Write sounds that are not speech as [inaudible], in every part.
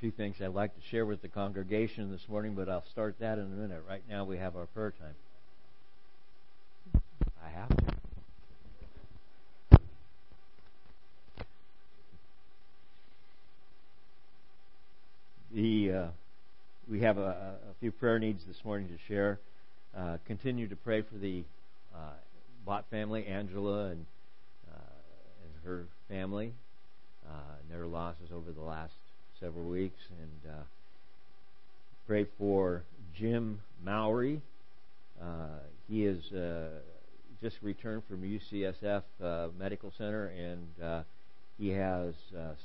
few things I'd like to share with the congregation this morning, but I'll start that in a minute. Right now, we have our prayer time. I have to. The uh, we have a, a, few prayer needs this morning to share. Uh, continue to pray for the uh, family, Angela and uh, and her family, uh, and their losses over the last several weeks, and uh, pray for Jim Mowry. he is just returned from UCSF Medical Center, and he has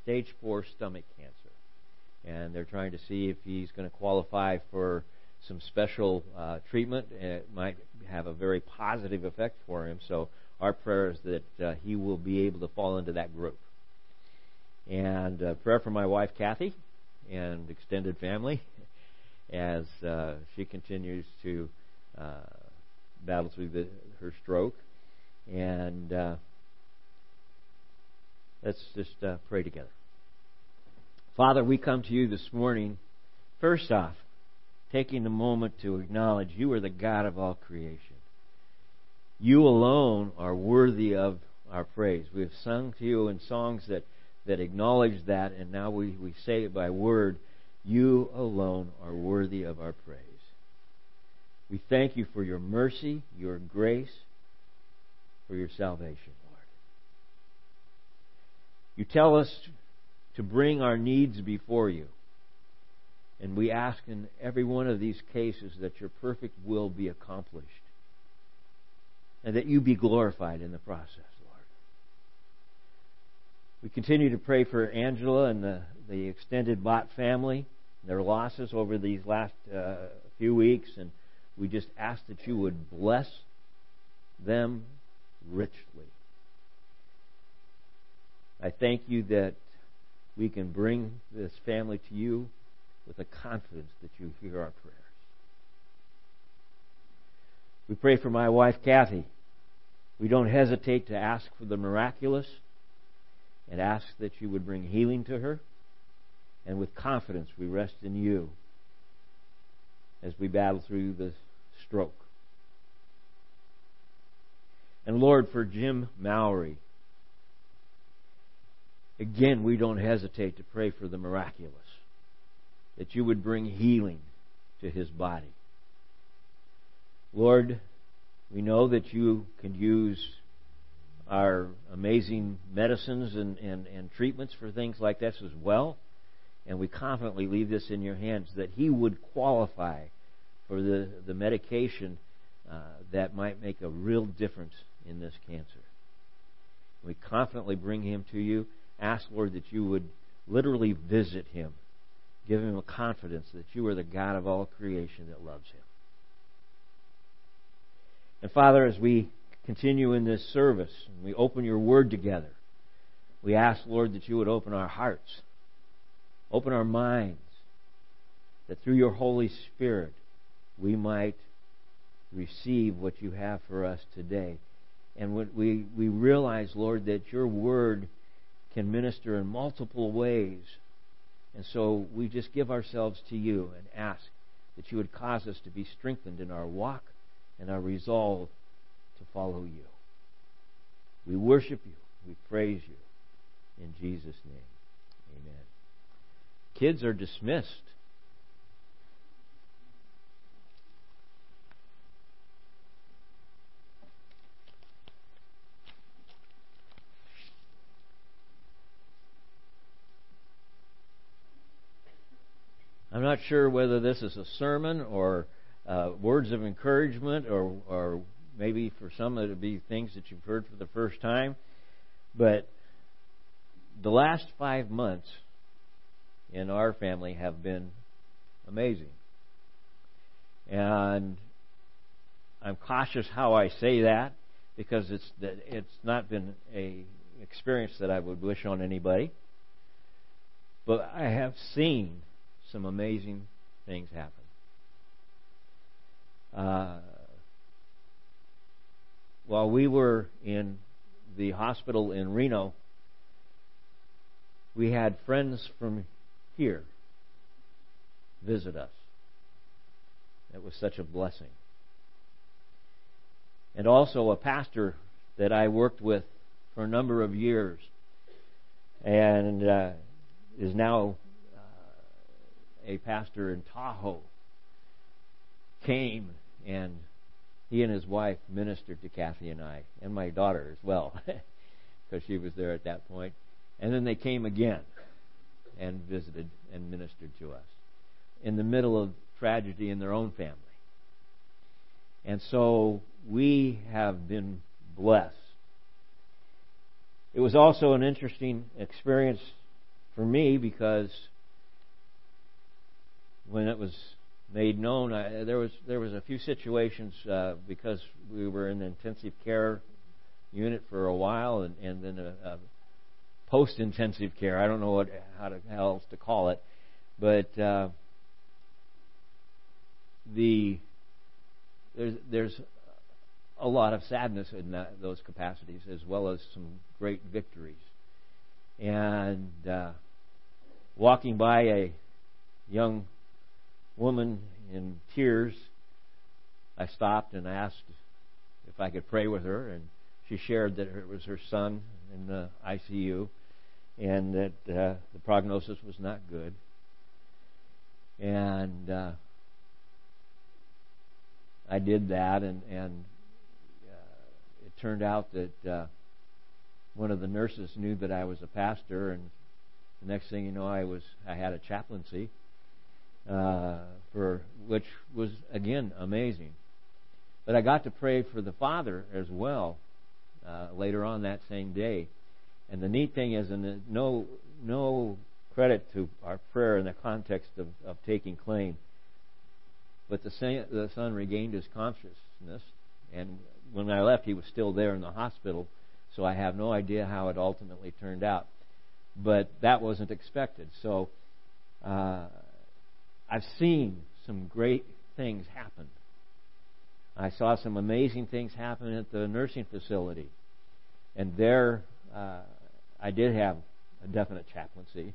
stage four stomach cancer and they're trying to see if he's going to qualify for some special uh, treatment. It might have a very positive effect for him. So our prayer is that uh, he will be able to fall into that group. And uh, prayer for my wife Kathy and extended family as uh, she continues to uh, battle through the, her stroke. And uh, let's just pray together. Father, we come to you this morning, first off, taking a moment to acknowledge you are the God of all creation. You alone are worthy of our praise. We have sung to you in songs that, that acknowledge that, and now we, we say it by word. You alone are worthy of our praise. We thank you for your mercy, your grace, for your salvation, Lord. You tell us to bring our needs before you. And we ask in every one of these cases that your perfect will be accomplished and that you be glorified in the process. We continue to pray for Angela and the, the extended Bott family, their losses over these last uh, few weeks, and we just ask that you would bless them richly. I thank you that we can bring this family to you with the confidence that you hear our prayers. We pray for my wife, Kathy. We don't hesitate to ask for the miraculous and ask that you would bring healing to her. And with confidence, we rest in you as we battle through the stroke. And Lord, for Jim Mowry, Again, we don't hesitate to pray for the miraculous, that you would bring healing to his body. Lord, we know that you can use our amazing medicines and, and, and treatments for things like this as well. And we confidently leave this in your hands that he would qualify for the, the medication uh, that might make a real difference in this cancer. We confidently bring him to you ask, Lord, that you would literally visit him. Give him a confidence that you are the God of all creation that loves him. And Father, as we continue in this service and we open your word together, we ask, Lord, that you would open our hearts, open our minds, that through your Holy Spirit we might receive what you have for us today. And we, we realize, Lord, that your word can minister in multiple ways. And so we just give ourselves to you and ask that you would cause us to be strengthened in our walk and our resolve follow you. We worship you. We praise you. In Jesus' name, amen. Kids are dismissed. I'm not sure whether this is a sermon or uh, words of encouragement, or, or maybe for some of it'll be things that you've heard for the first time. But the last five months in our family have been amazing. And I'm cautious how I say that because it's it's not been a experience that I would wish on anybody. But I have seen some amazing things happen. Uh, while we were in the hospital in Reno, we had friends from here visit us. It was such a blessing. And also a pastor that I worked with for a number of years and uh, is now uh, a pastor in Tahoe came and he and his wife ministered to Kathy and I, and my daughter as well, [laughs] because she was there at that point. And then they came again and visited and ministered to us in the middle of tragedy in their own family. And so we have been blessed. It was also an interesting experience for me because when it was made known. I, there was there was a few situations uh, because we were in the intensive care unit for a while, and, and then a, a post intensive care. I don't know what how, to, how else to call it, but uh, the there's there's a lot of sadness in that, those capacities, as well as some great victories. And uh, walking by a young woman in tears, I stopped and asked if I could pray with her, and she shared that it was her son in the ICU and that uh, the prognosis was not good. And uh, I did that, and, and uh, it turned out that uh, one of the nurses knew that I was a pastor, and the next thing you know, I was I had a chaplaincy uh, for which was again amazing. But I got to pray for the father as well uh, later on that same day. And the neat thing is, and no no credit to our prayer in the context of, of taking claim, but the the son regained his consciousness, and when I left, he was still there in the hospital. So I have no idea how it ultimately turned out, but that wasn't expected. So. Uh, I've seen some great things happen. I saw some amazing things happen at the nursing facility. And there, uh, I did have a definite chaplaincy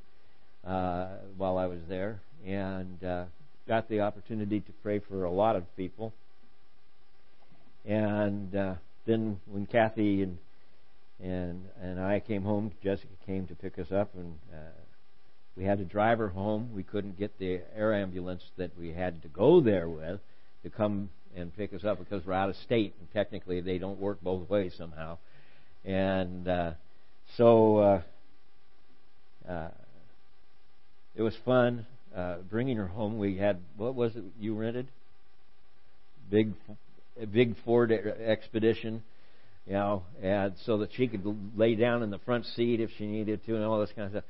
uh, while I was there, and uh, got the opportunity to pray for a lot of people. And uh, then when Kathy and and and I came home, Jessica came to pick us up, and uh, we had to drive her home. We couldn't get the air ambulance that we had to go there with to come and pick us up because we're out of state, and technically they don't work both ways somehow. And uh, so uh, uh, it was fun uh, bringing her home. We had what was it you rented? Big, big Ford Expedition you know, and so that she could lay down in the front seat if she needed to, and all this kind of stuff.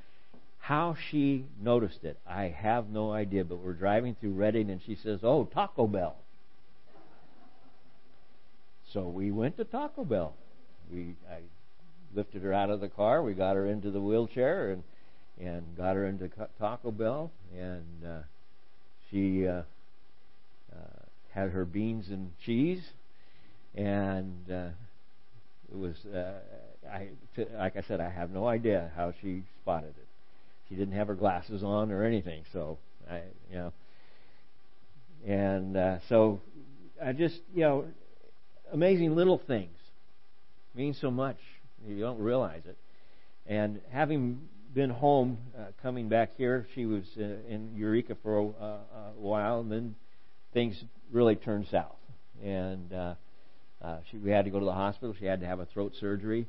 How she noticed it, I have no idea. But we're driving through Redding and she says, "Oh, Taco Bell." So we went to Taco Bell. We I lifted her out of the car. We got her into the wheelchair and and got her into Taco Bell, and uh, she uh, uh, had her beans and cheese, and uh, it was. Uh, I, t- like I said, I have no idea how she spotted it. She didn't have her glasses on or anything, so I, you know. And uh, so, I just, you know, amazing little things mean so much. You don't realize it. And having been home, uh, coming back here, she was uh, in Eureka for a, uh, a while, and then things really turned south. And uh, uh, she, we had to go to the hospital. She had to have a throat surgery.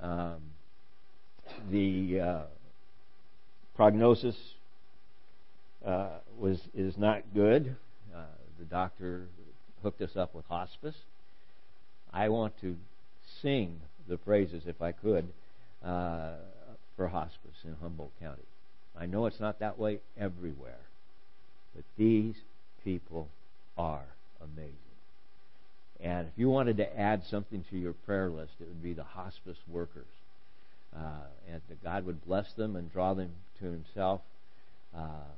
Um, the uh, prognosis uh, was is not good. Uh, the doctor hooked us up with hospice. I want to sing the praises, if I could, uh, for hospice in Humboldt County. I know it's not that way everywhere, but these people are amazing. And if you wanted to add something to your prayer list, it would be the hospice workers uh, and that God would bless them and draw them to Himself. Uh,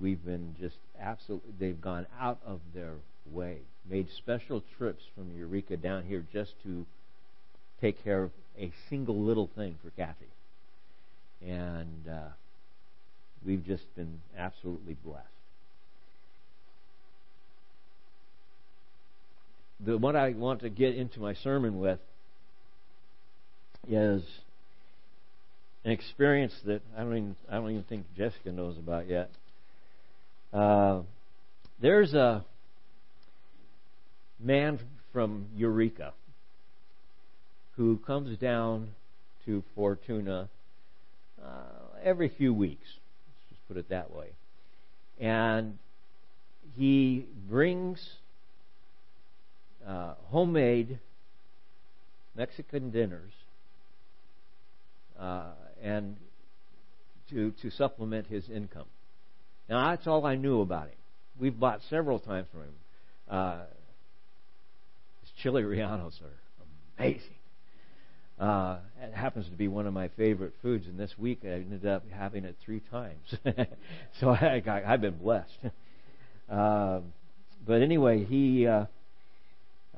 we've been just absolutely, they've gone out of their way, made special trips from Eureka down here just to take care of a single little thing for Kathy. And uh, we've just been absolutely blessed. The, what I want to get into my sermon with is an experience that I don't even I don't even think Jessica knows about yet. Uh, there's a man from Eureka who comes down to Fortuna uh, every few weeks. Let's just put it that way. And he brings uh, homemade Mexican dinners uh, and to to supplement his income. Now that's all I knew about him. We've bought several times from him. Uh, his chili rellenos are amazing. Uh, it happens to be one of my favorite foods, and this week I ended up having it three times. [laughs] so I got, I've been blessed. [laughs] uh, but anyway, he, uh,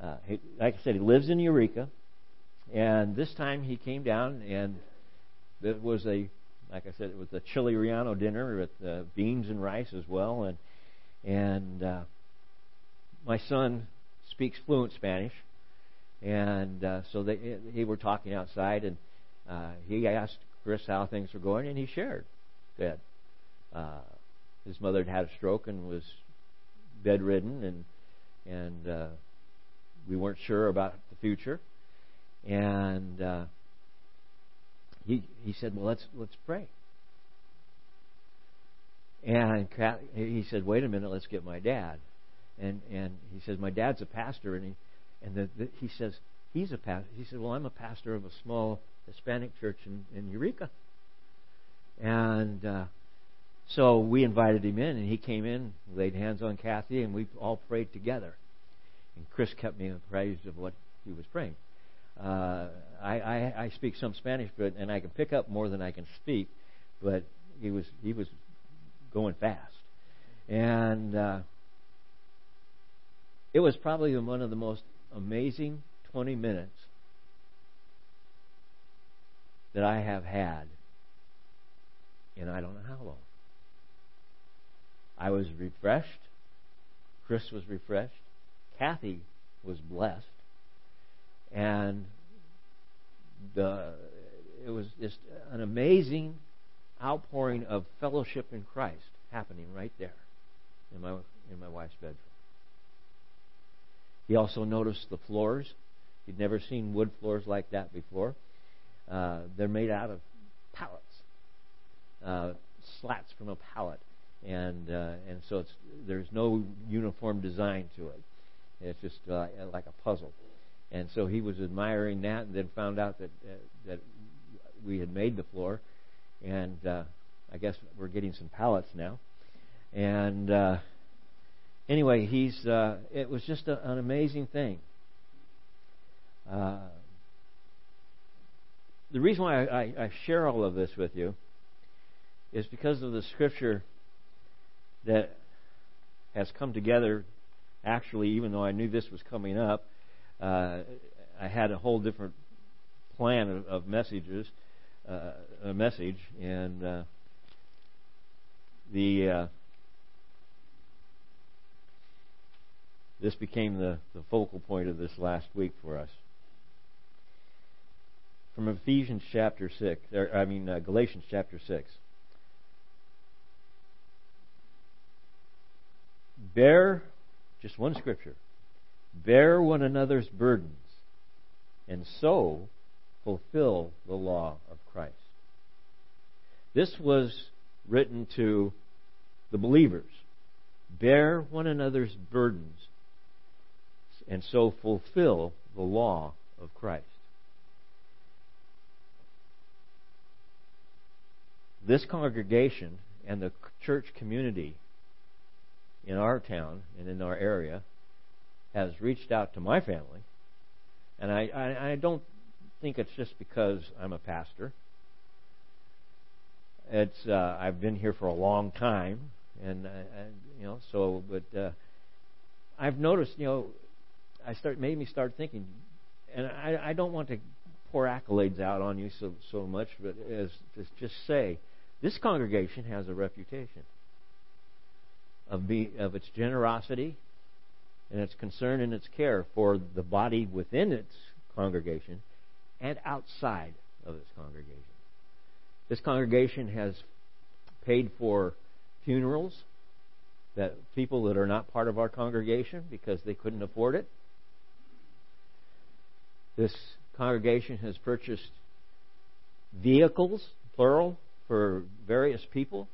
uh, he, like I said, he lives in Eureka, and this time he came down, and it was a, like I said, it was a chili relleno dinner with uh, beans and rice as well, and and uh, my son speaks fluent Spanish and uh, so they they were talking outside, and uh, he asked Chris how things were going, and he shared that uh, his mother had had a stroke and was bedridden, and and uh, we weren't sure about the future, and uh, he he said, well let's let's pray. And he said, "Wait a minute, let's get my dad." And and he says, "My dad's a pastor," and he and the, the, he says, he's a pastor. He said, well, I'm a pastor of a small Hispanic church in, in Eureka. And uh, so we invited him in, and he came in, laid hands on Kathy, and we all prayed together. And Chris kept me apprised of what he was praying. Uh, I, I, I speak some Spanish, but and I can pick up more than I can speak, but he was he was going fast, and uh, it was probably one of the most amazing 20 minutes that I have had in I don't know how long. I was refreshed. Chris was refreshed. Kathy was blessed. And the it was just an amazing outpouring of fellowship in Christ happening right there in my in my wife's bedroom. He also noticed the floors. He'd never seen wood floors like that before. Uh, they're made out of pallets, uh, slats from a pallet, and uh, and so it's there's no uniform design to it. It's just uh, like a puzzle. And so he was admiring that, and then found out that uh, that we had made the floor, and uh, I guess we're getting some pallets now, and uh, anyway, he's uh, it was just a, an amazing thing. Uh, the reason why I, I, I share all of this with you is because of the scripture that has come together. Actually, even though I knew this was coming up, uh, I had a whole different plan of, of messages, uh, a message, and uh, the uh, this became the, the focal point of this last week for us. From Ephesians chapter 6, or, I mean, uh, Galatians chapter 6. Bear, just one scripture, bear one another's burdens, and so fulfill the law of Christ. This was written to the believers. Bear one another's burdens and so fulfill the law of Christ. This congregation and the church community in our town and in our area has reached out to my family, and I, I, I don't think it's just because I'm a pastor. It's uh, I've been here for a long time, and uh, you know so. But uh, I've noticed, you know, I start made me start thinking, and I, I don't want to pour accolades out on you so so much, but as to just say, this congregation has a reputation of be of its generosity, and its concern and its care for the body within its congregation and outside of its congregation. This congregation has paid for funerals that people that are not part of our congregation because they couldn't afford it. This congregation has purchased vehicles, plural, for various people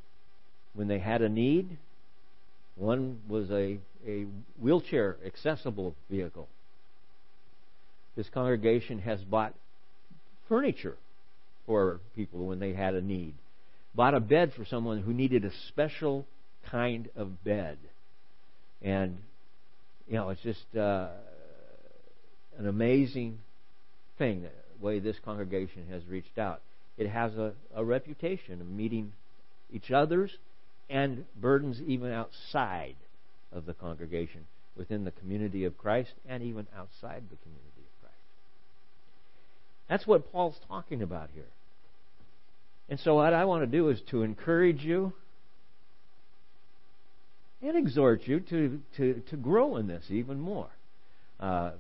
when they had a need. One was a, a wheelchair accessible vehicle. This congregation has bought furniture for people when they had a need. Bought a bed for someone who needed a special kind of bed. And, you know, it's just uh, an amazing thing, the way this congregation has reached out. It has a, a reputation of meeting each other's and burdens even outside of the congregation, within the community of Christ, and even outside the community of Christ. That's what Paul's talking about here. And so, what I want to do is to encourage you and exhort you to, to, to grow in this even more. Uh,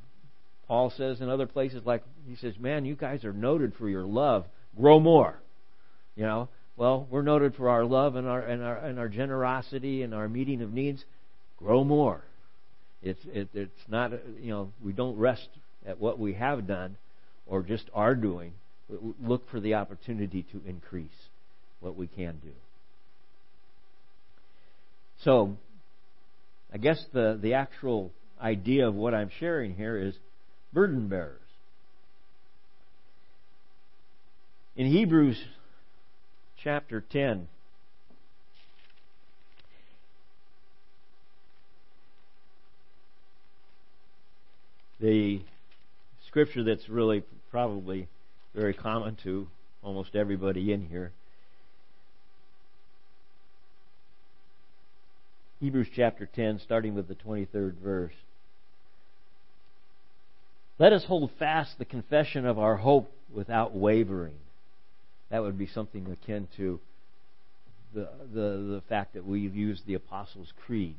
Paul says in other places, like, he says, Man, you guys are noted for your love. Grow more. You know, well, we're noted for our love and our and our and our generosity and our meeting of needs. Grow more. It's it, it's not you know we don't rest at what we have done or just are doing. Look for the opportunity to increase what we can do. So, I guess the the actual idea of what I'm sharing here is burden bearers. In Hebrews chapter 10. The scripture that's really probably very common to almost everybody in here. Hebrews chapter 10, starting with the 23rd verse. Let us hold fast the confession of our hope without wavering that would be something akin to the, the, the fact that we've used the Apostles' Creed.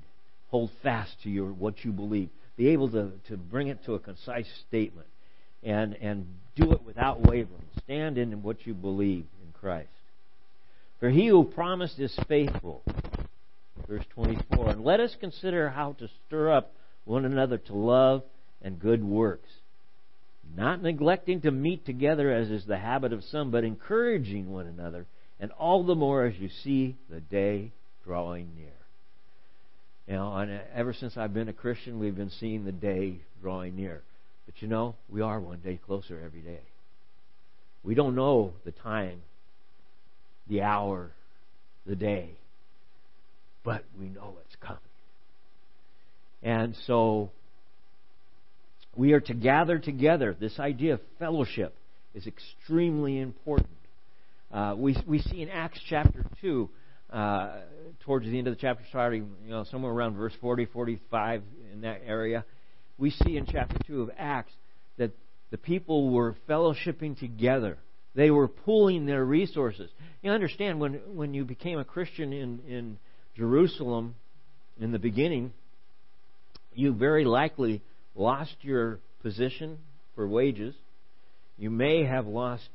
Hold fast to your what you believe. Be able to, to bring it to a concise statement and, and do it without wavering. Stand in what you believe in Christ. For he who promised is faithful. Verse 24. And let us consider how to stir up one another to love and good works not neglecting to meet together as is the habit of some, but encouraging one another, and all the more as you see the day drawing near. You know, ever since I've been a Christian, we've been seeing the day drawing near. But you know, we are one day closer every day. We don't know the time, the hour, the day, but we know it's coming. And so we are to gather together. This idea of fellowship is extremely important. Uh, we, we see in Acts chapter 2, uh, towards the end of the chapter, starting you know, somewhere around verse 40, 45, in that area, we see in chapter 2 of Acts that the people were fellowshipping together. They were pooling their resources. You understand, when, when you became a Christian in, in Jerusalem in the beginning, you very likely lost your position for wages. You may have lost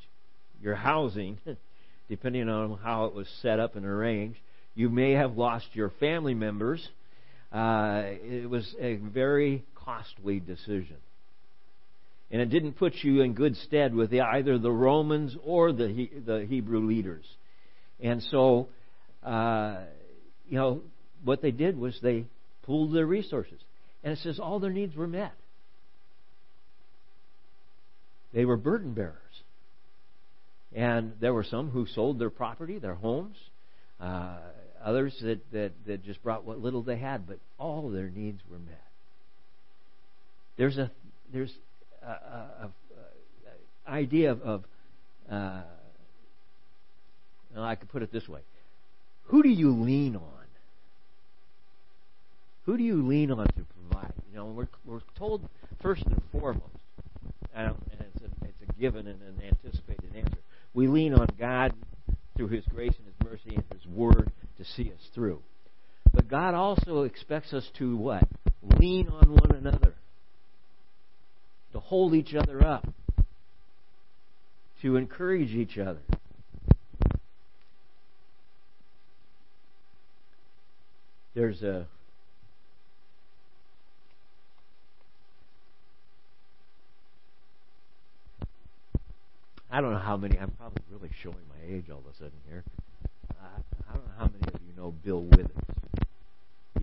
your housing, [laughs] depending on how it was set up and arranged. You may have lost your family members. Uh, it was a very costly decision. And it didn't put you in good stead with the, either the Romans or the, he, the Hebrew leaders. And so, uh, you know, what they did was they pooled their resources. And it says all their needs were met. They were burden bearers. And there were some who sold their property, their homes, uh, others that, that, that just brought what little they had, but all their needs were met. There's a there's a, a, a idea of, of uh, I could put it this way: Who do you lean on? Who do you lean on to You know, we're, we're told first and foremost, and it's a, it's a given and an anticipated answer. We lean on God through His grace and His mercy and His Word to see us through. But God also expects us to what? lean on one another, to hold each other up, to encourage each other. There's a I don't know how many. I'm probably really showing my age all of a sudden here. Uh, I don't know how many of you know Bill Withers.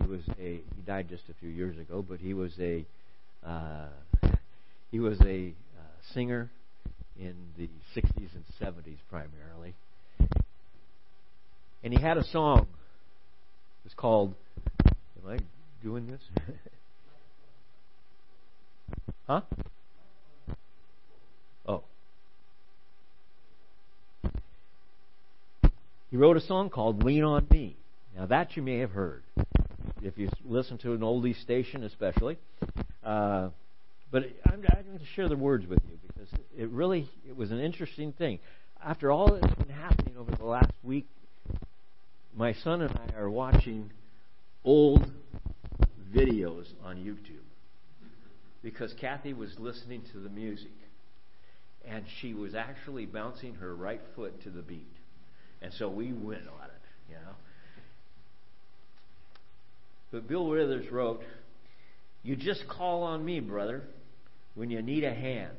He was a he died just a few years ago, but he was a uh, he was a uh, singer in the 60s and 70s primarily, and he had a song. It's called. Am I doing this? [laughs] huh? Oh. He wrote a song called Lean on Me. Now, that you may have heard if you listen to an oldie station, especially. Uh, but I'm, I'm going to share the words with you because it really it was an interesting thing. After all that's been happening over the last week, my son and I are watching old videos on YouTube because Kathy was listening to the music and she was actually bouncing her right foot to the beat. And so we went on it, you know. But Bill Withers wrote, You just call on me, brother, when you need a hand.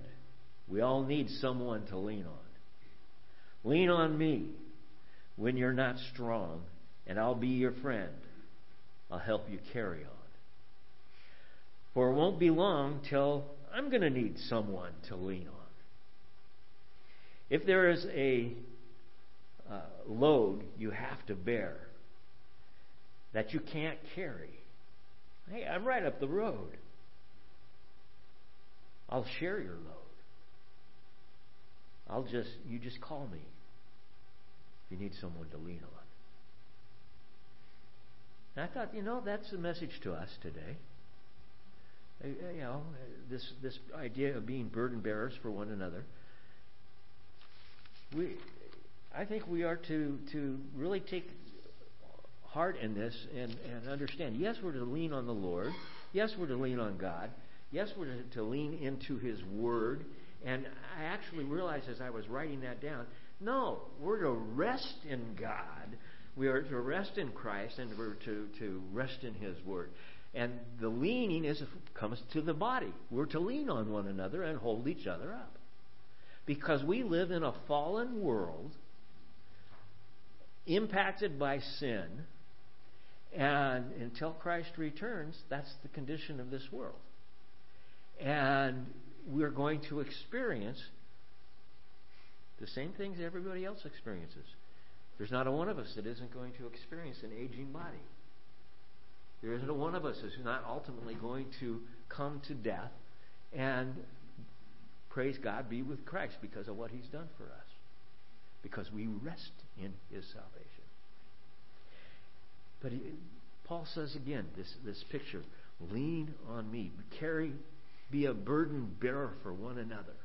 We all need someone to lean on. Lean on me when you're not strong, and I'll be your friend. I'll help you carry on. For it won't be long till I'm going to need someone to lean on. If there is a uh, load you have to bear that you can't carry. Hey, I'm right up the road. I'll share your load. I'll just, you just call me if you need someone to lean on. And I thought, you know, that's the message to us today. Uh, you know, this this idea of being burden bearers for one another. We, I think we are to to really take heart in this and, and understand. Yes, we're to lean on the Lord. Yes, we're to lean on God. Yes, we're to, to lean into His Word. And I actually realized as I was writing that down, no, we're to rest in God. We are to rest in Christ, and we're to, to rest in His Word. And the leaning is comes to the body. We're to lean on one another and hold each other up. Because we live in a fallen world impacted by sin. And until Christ returns, that's the condition of this world. And we're going to experience the same things everybody else experiences. There's not a one of us that isn't going to experience an aging body. There isn't a one of us who's not ultimately going to come to death and praise God be with Christ because of what He's done for us because we rest in his salvation. But he, Paul says again, this, this picture lean on me, carry, be a burden bearer for one another.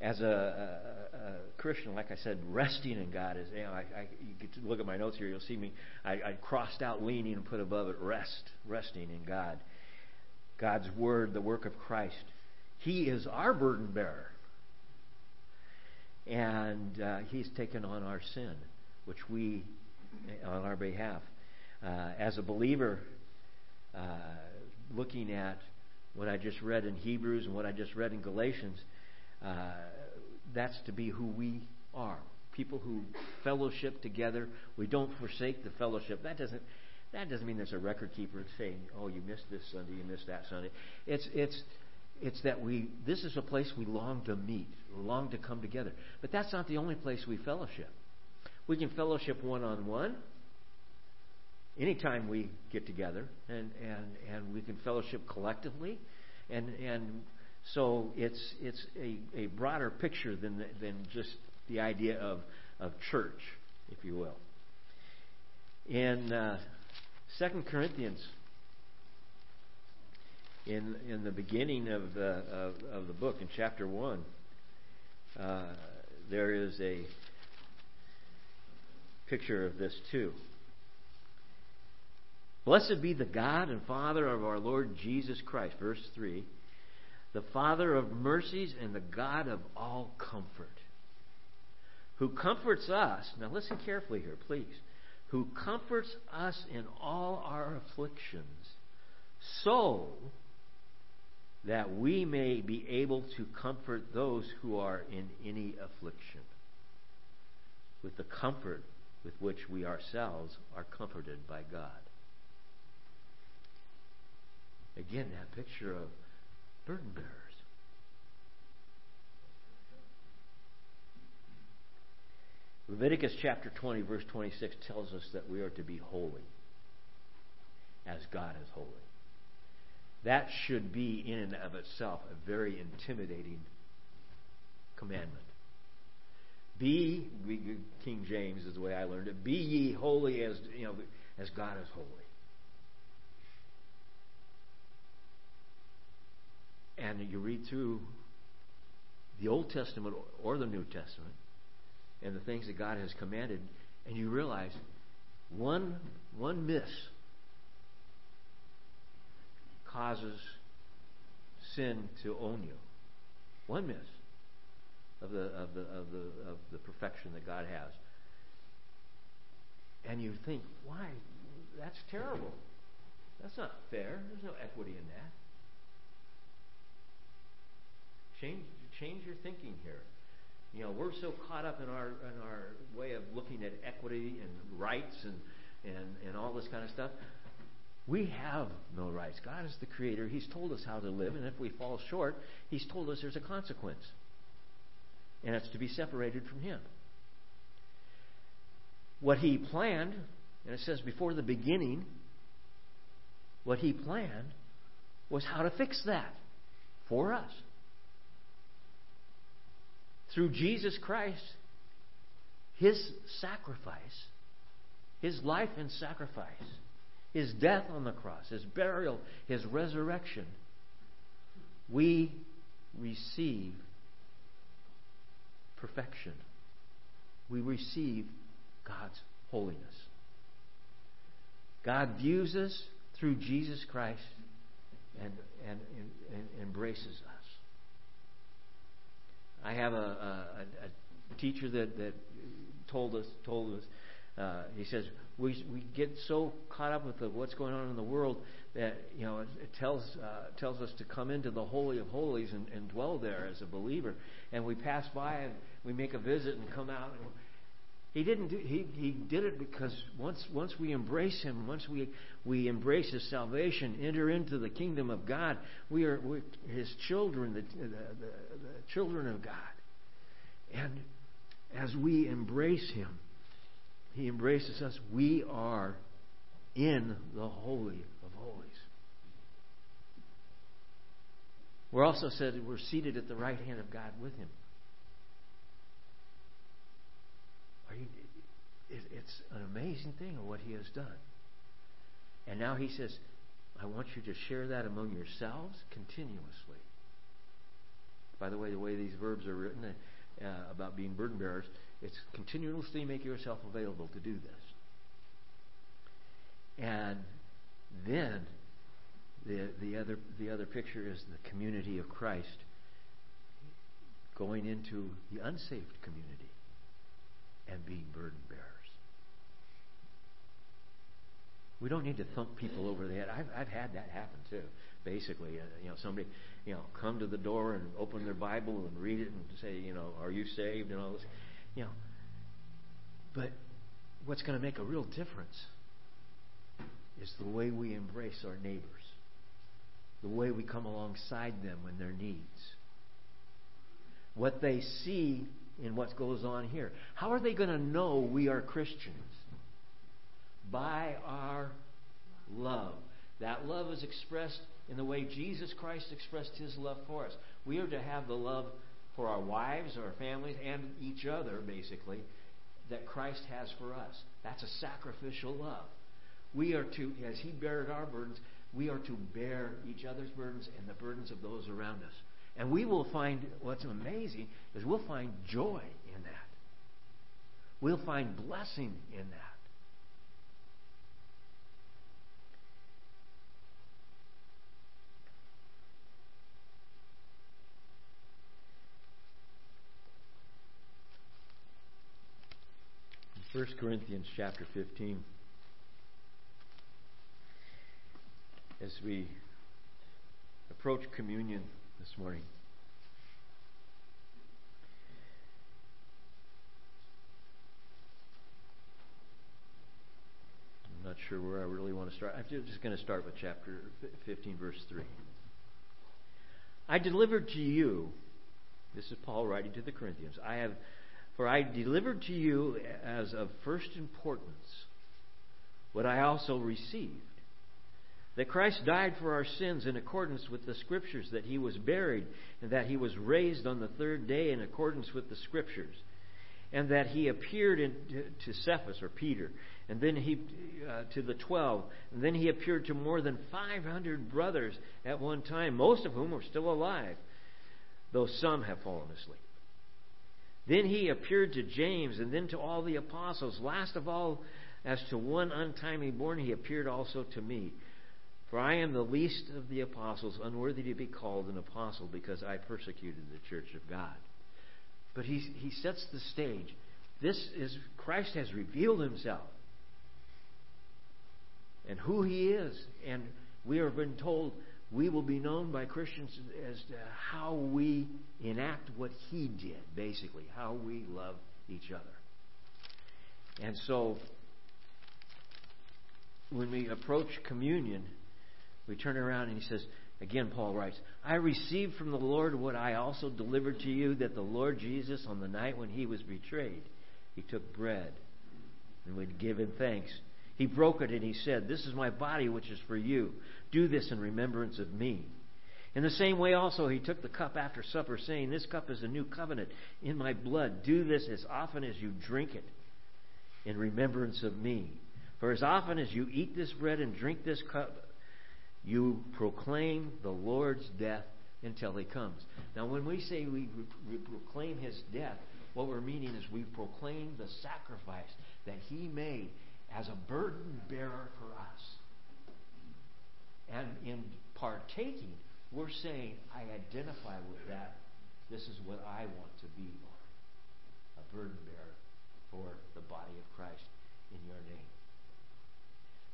As a, a, a, Christian, like I said, resting in God is, you know, I, I, you get to look at my notes here, you'll see me, I, I crossed out leaning and put above it rest, resting in God. God's Word, the work of Christ. He is our burden bearer. And uh, He's taken on our sin, which we, on our behalf. Uh, as a believer, uh, looking at what I just read in Hebrews and what I just read in Galatians, uh, that's to be who we are. People who fellowship together. We don't forsake the fellowship. That doesn't that doesn't mean there's a record keeper saying, "Oh, you missed this Sunday, you missed that Sunday." It's it's it's that we this is a place we long to meet, long to come together. But that's not the only place we fellowship. We can fellowship one on one anytime we get together and, and, and we can fellowship collectively and and so it's it's a, a broader picture than than just the idea of of church, if you will. In uh, Second Corinthians in in the beginning of the of, of the book in chapter one, uh, there is a picture of this too. Blessed be the God and Father of our Lord Jesus Christ. Verse 3. The Father of mercies and the God of all comfort. Who comforts us. Now listen carefully here, please. Who comforts us in all our afflictions, so that we may be able to comfort those who are in any affliction with the comfort with which we ourselves are comforted by God. Again, that picture of burden bearers. Leviticus chapter 20, verse 26 tells us that we are to be holy as God is holy. That should be, in and of itself, a very intimidating commandment. Be, King James is the way I learned it, be ye holy as, you know, as God is holy. And you read through the Old Testament or the New Testament and the things that God has commanded, and you realize one, one miss causes sin to own you. One miss of the, of the, of the, of the perfection that God has. And you think, why? That's terrible. That's not fair. There's no equity in that. Change, change your thinking here. You know, we're so caught up in our in our way of looking at equity and rights and and, and all this kind of stuff. We have no rights. God is the creator. He's told us how to live, and if we fall short, He's told us there's a consequence. And it's to be separated from Him. What He planned, and it says before the beginning, what He planned was how to fix that for us. Through Jesus Christ, His sacrifice, His life and sacrifice his death on the cross, his burial, his resurrection, we receive perfection. We receive God's holiness. God views us through Jesus Christ and, and, and, and embraces us. I have a, a, a teacher that, that told us told us uh, he says we we get so caught up with the, what's going on in the world that you know it, it tells uh, tells us to come into the holy of holies and, and dwell there as a believer, and we pass by and we make a visit and come out. And he didn't do, he he did it because once once we embrace him, once we we embrace his salvation, enter into the kingdom of God, we are we're his children, the, the, the, the children of God, and as we embrace him he embraces us. We are in the Holy of Holies. We're also said we're seated at the right hand of God with Him. You, it, it's an amazing thing of what He has done. And now He says, I want you to share that among yourselves continuously. By the way, the way these verbs are written uh, about being burden bearers, it's continuously make yourself available to do this. And then the, the, other, the other picture is the community of Christ going into the unsaved community and being burden bearers. We don't need to thump people over the head. I've, I've had that happen too. Basically, uh, you know, somebody, you know, come to the door and open their Bible and read it and say, you know, are you saved and all this. You know, but what's going to make a real difference is the way we embrace our neighbors, the way we come alongside them in their needs, what they see in what goes on here. How are they going to know we are Christians? By our love. That love is expressed in the way Jesus Christ expressed his love for us. We are to have the love for our wives, our families, and each other, basically, that Christ has for us. That's a sacrificial love. We are to, as He bared our burdens, we are to bear each other's burdens and the burdens of those around us. And we will find, what's amazing is we'll find joy in that. We'll find blessing in that. 1 Corinthians chapter 15. As we approach communion this morning, I'm not sure where I really want to start. I'm just going to start with chapter 15, verse 3. I delivered to you, this is Paul writing to the Corinthians, I have for I delivered to you as of first importance what I also received that Christ died for our sins in accordance with the Scriptures, that he was buried, and that he was raised on the third day in accordance with the Scriptures, and that he appeared in, to, to Cephas or Peter, and then he uh, to the twelve, and then he appeared to more than five hundred brothers at one time, most of whom are still alive, though some have fallen asleep. Then he appeared to James and then to all the apostles. Last of all, as to one untimely born, he appeared also to me. For I am the least of the apostles, unworthy to be called an apostle, because I persecuted the church of God. But he, he sets the stage. This is Christ has revealed himself and who he is. And we have been told we will be known by Christians as to how we enact what he did, basically, how we love each other. And so, when we approach communion, we turn around and he says, again, Paul writes, I received from the Lord what I also delivered to you that the Lord Jesus, on the night when he was betrayed, he took bread and would give him thanks. He broke it and he said, This is my body which is for you. Do this in remembrance of me. In the same way, also, he took the cup after supper, saying, This cup is a new covenant in my blood. Do this as often as you drink it in remembrance of me. For as often as you eat this bread and drink this cup, you proclaim the Lord's death until he comes. Now, when we say we, we proclaim his death, what we're meaning is we proclaim the sacrifice that he made as a burden bearer for us. And in partaking, we're saying, I identify with that. This is what I want to be, Lord. A burden bearer for the body of Christ in your name.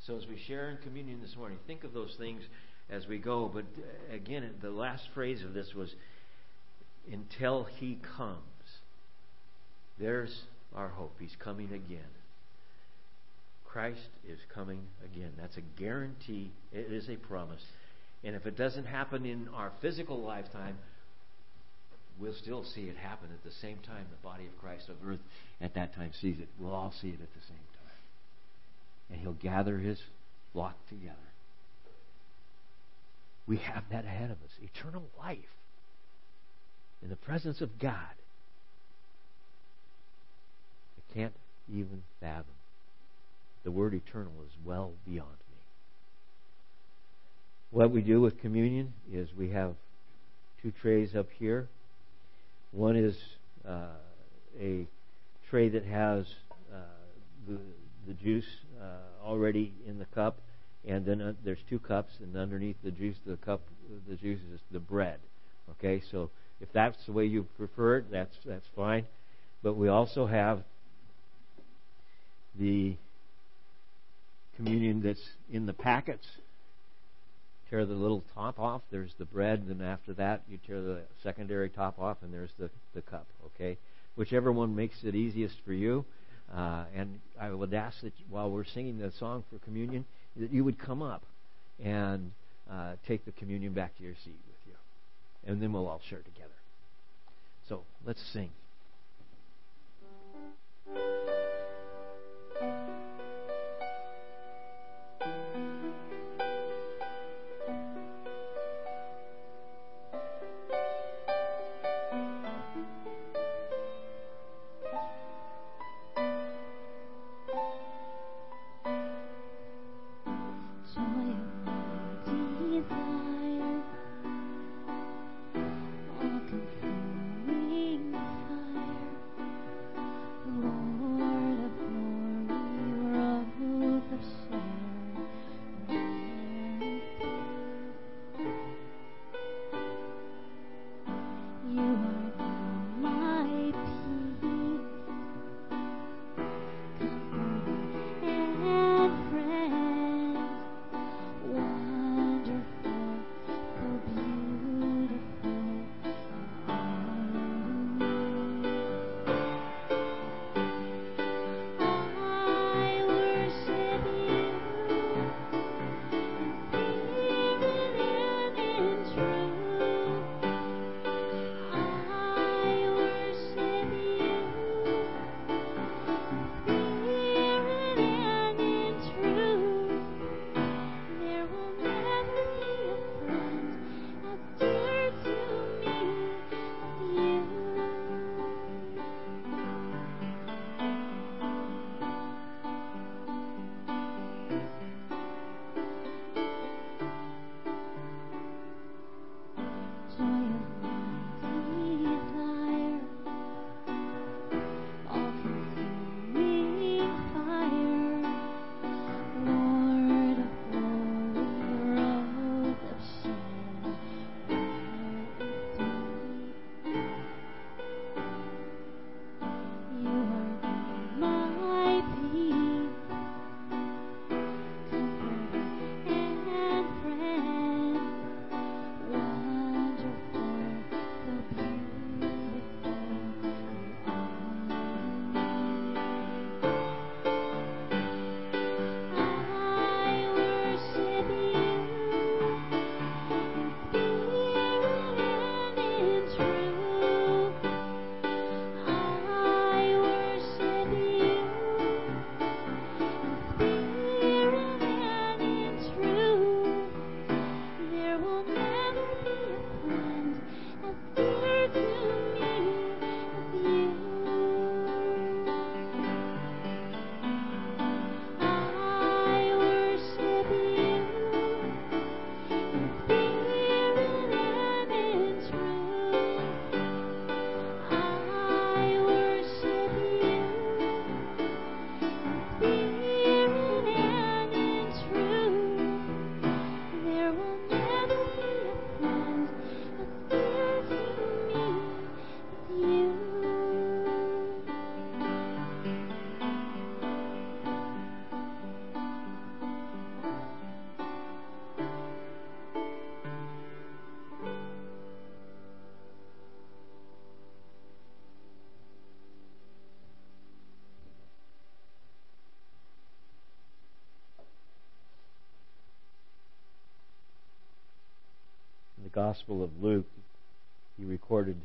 So as we share in communion this morning, think of those things as we go. But uh, again, the last phrase of this was, until he comes. There's our hope. He's coming again. Christ is coming again. That's a guarantee. It is a promise. And if it doesn't happen in our physical lifetime, we'll still see it happen at the same time the body of Christ of earth at that time sees it. We'll all see it at the same time. And he'll gather his flock together. We have that ahead of us eternal life in the presence of God. I can't even fathom. The word eternal is well beyond me. What we do with communion is we have two trays up here. One is uh, a tray that has uh, the, the juice uh, already in the cup, and then uh, there's two cups, and underneath the juice, the cup, the juice is the bread. Okay, so if that's the way you prefer it, that's that's fine. But we also have the communion that's in the packets. Tear the little top off. There's the bread. Then after that, you tear the secondary top off, and there's the, the cup. Okay? Whichever one makes it easiest for you. Uh, and I would ask that while we're singing the song for communion, that you would come up and uh, take the communion back to your seat with you. And then we'll all share together. So let's sing. Gospel of Luke, he recorded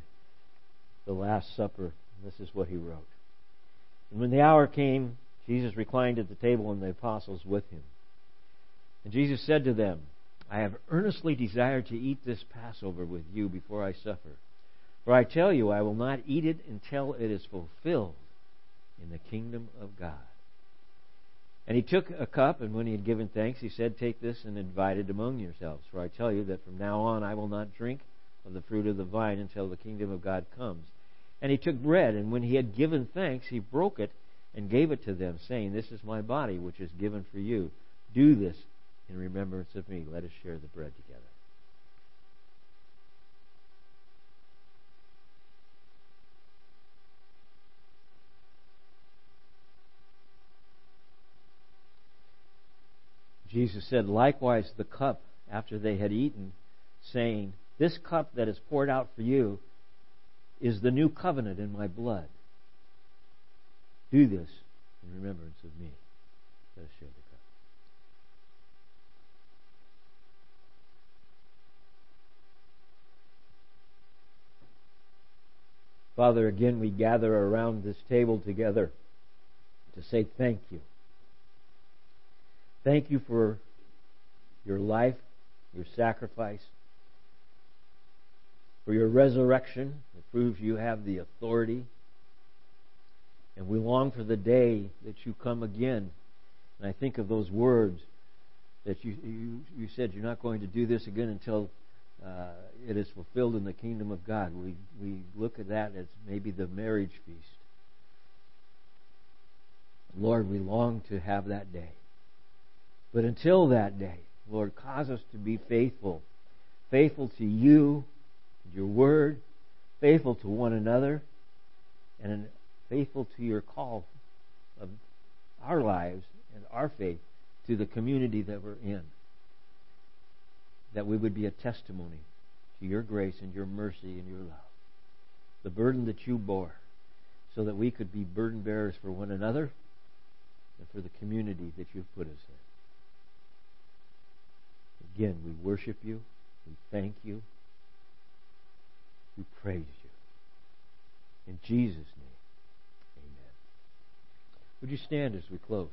the Last Supper. This is what he wrote. And when the hour came, Jesus reclined at the table and the apostles with him. And Jesus said to them, I have earnestly desired to eat this Passover with you before I suffer. For I tell you, I will not eat it until it is fulfilled in the kingdom of God. And he took a cup, and when he had given thanks, he said, Take this and divide it among yourselves. For I tell you that from now on I will not drink of the fruit of the vine until the kingdom of God comes. And he took bread, and when he had given thanks, he broke it and gave it to them, saying, This is my body, which is given for you. Do this in remembrance of me. Let us share the bread together. Jesus said, Likewise, the cup after they had eaten, saying, This cup that is poured out for you is the new covenant in my blood. Do this in remembrance of me. Let us share the cup. Father, again we gather around this table together to say thank you. Thank you for your life, your sacrifice, for your resurrection. It proves you have the authority. And we long for the day that you come again. And I think of those words that you, you, you said you're not going to do this again until uh, it is fulfilled in the kingdom of God. We, we look at that as maybe the marriage feast. Lord, we long to have that day. But until that day, Lord, cause us to be faithful. Faithful to you, and your word, faithful to one another, and faithful to your call of our lives and our faith to the community that we're in. That we would be a testimony to your grace and your mercy and your love. The burden that you bore, so that we could be burden bearers for one another and for the community that you've put us in. Again, we worship you. We thank you. We praise you. In Jesus' name, amen. Would you stand as we close?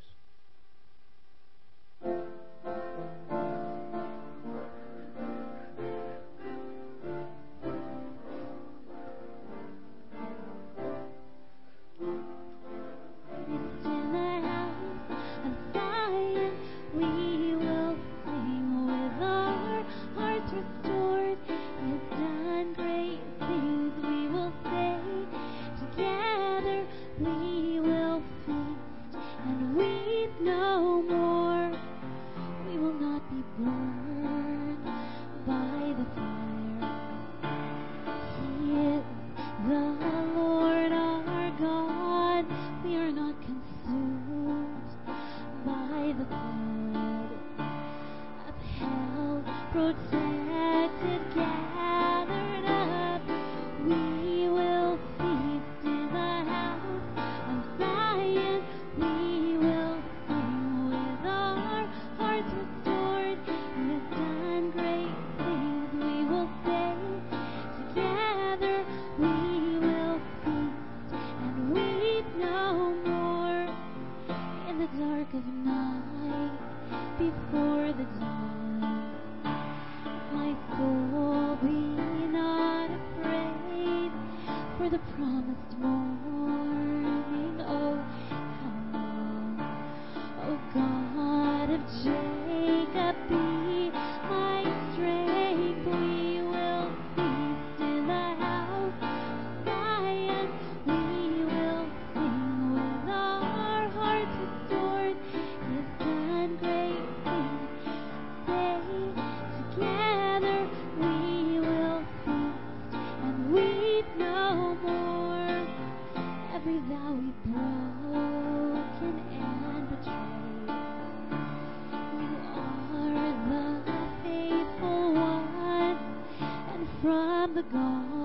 The God.